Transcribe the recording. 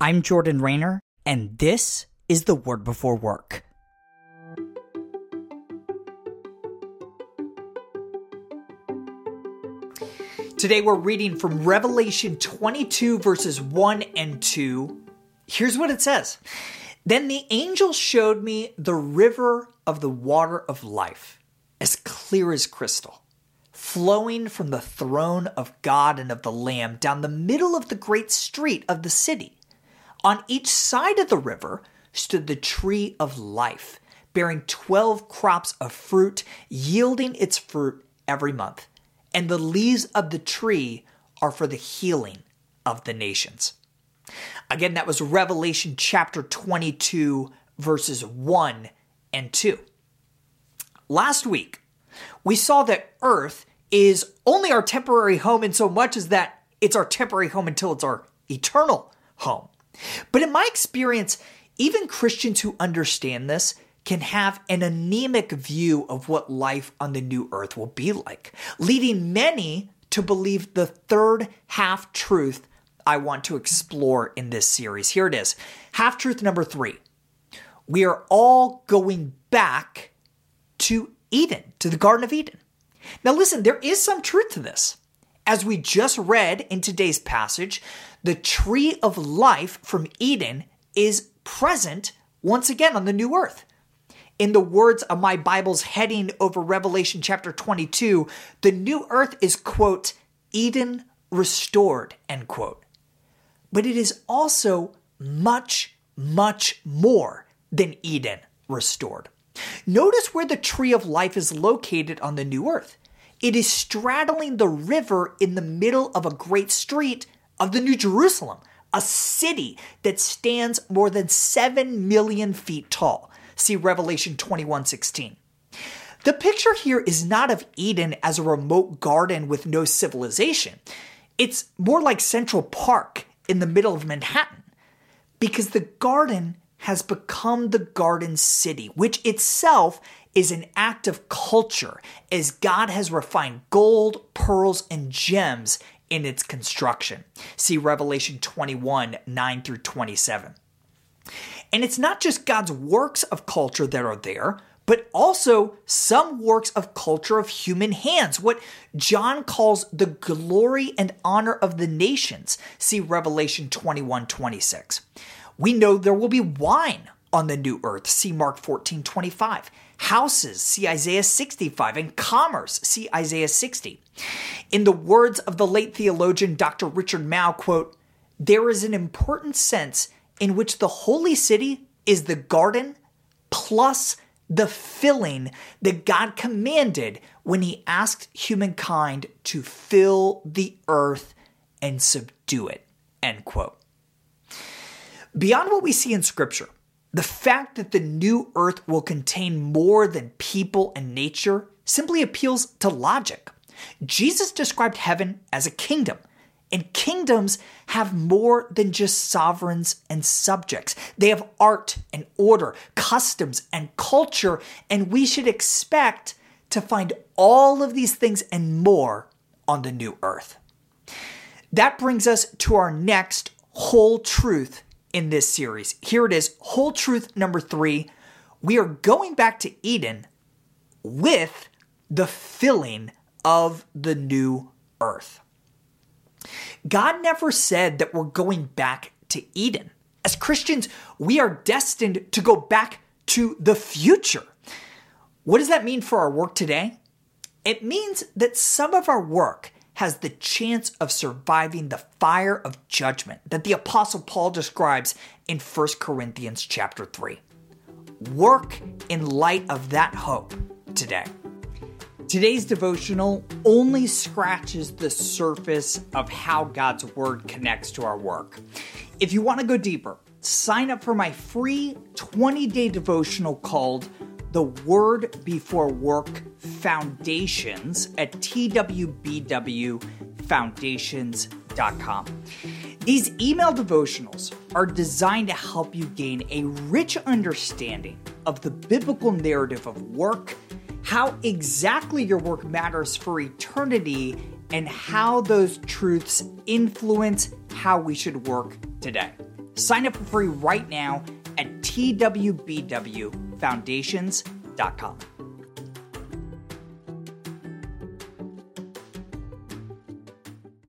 I'm Jordan Raynor, and this is the Word Before Work. Today we're reading from Revelation 22, verses 1 and 2. Here's what it says Then the angel showed me the river of the water of life, as clear as crystal, flowing from the throne of God and of the Lamb down the middle of the great street of the city. On each side of the river stood the tree of life, bearing 12 crops of fruit, yielding its fruit every month and the leaves of the tree are for the healing of the nations. Again, that was Revelation chapter 22, verses 1 and 2. Last week, we saw that Earth is only our temporary home in so much as that it's our temporary home until it's our eternal home. But in my experience, even Christians who understand this can have an anemic view of what life on the new earth will be like, leading many to believe the third half truth I want to explore in this series. Here it is half truth number three. We are all going back to Eden, to the Garden of Eden. Now, listen, there is some truth to this. As we just read in today's passage, the tree of life from Eden is present once again on the new earth in the words of my Bible's heading over Revelation chapter 22, the new earth is, quote, Eden restored, end quote. But it is also much, much more than Eden restored. Notice where the tree of life is located on the new earth. It is straddling the river in the middle of a great street of the New Jerusalem, a city that stands more than 7 million feet tall. See Revelation 21 16. The picture here is not of Eden as a remote garden with no civilization. It's more like Central Park in the middle of Manhattan because the garden has become the garden city, which itself is an act of culture as God has refined gold, pearls, and gems in its construction. See Revelation 21 9 through 27. And it's not just God's works of culture that are there, but also some works of culture of human hands, what John calls the glory and honor of the nations. See Revelation 21 26. We know there will be wine on the new earth. See Mark 14 25. Houses, see Isaiah 65, and commerce, see Isaiah 60. In the words of the late theologian Dr. Richard Mouw, quote, there is an important sense in which the holy city is the garden plus the filling that God commanded when he asked humankind to fill the earth and subdue it. End quote. Beyond what we see in scripture, the fact that the new earth will contain more than people and nature simply appeals to logic. Jesus described heaven as a kingdom, and kingdoms have more than just sovereigns and subjects. They have art and order, customs and culture, and we should expect to find all of these things and more on the new earth. That brings us to our next whole truth in this series. Here it is whole truth number three. We are going back to Eden with the filling of the new earth. God never said that we're going back to Eden. As Christians, we are destined to go back to the future. What does that mean for our work today? It means that some of our work has the chance of surviving the fire of judgment that the apostle Paul describes in 1 Corinthians chapter 3. Work in light of that hope today. Today's devotional only scratches the surface of how God's Word connects to our work. If you want to go deeper, sign up for my free 20 day devotional called The Word Before Work Foundations at twbwfoundations.com. These email devotionals are designed to help you gain a rich understanding of the biblical narrative of work how exactly your work matters for eternity, and how those truths influence how we should work today. Sign up for free right now at twbwfoundations.com.